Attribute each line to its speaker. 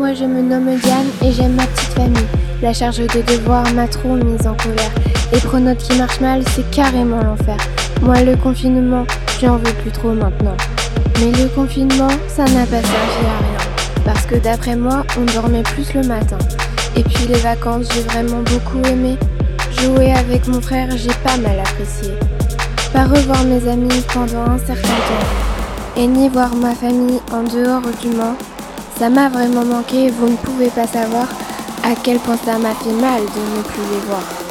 Speaker 1: Moi je me nomme Diane et j'aime ma petite famille. La charge de devoir m'a trop mise en colère. Les pronotes qui marchent mal, c'est carrément l'enfer. Moi le confinement, j'en veux plus trop maintenant. Mais le confinement, ça n'a pas servi à rien. Parce que d'après moi, on dormait plus le matin. Et puis les vacances, j'ai vraiment beaucoup aimé. Jouer avec mon frère, j'ai pas mal apprécié. Pas revoir mes amis pendant un certain temps. Et ni voir ma famille en dehors du Mans. Ça m'a vraiment manqué, vous ne pouvez pas savoir à quel point ça m'a fait mal de ne plus les voir.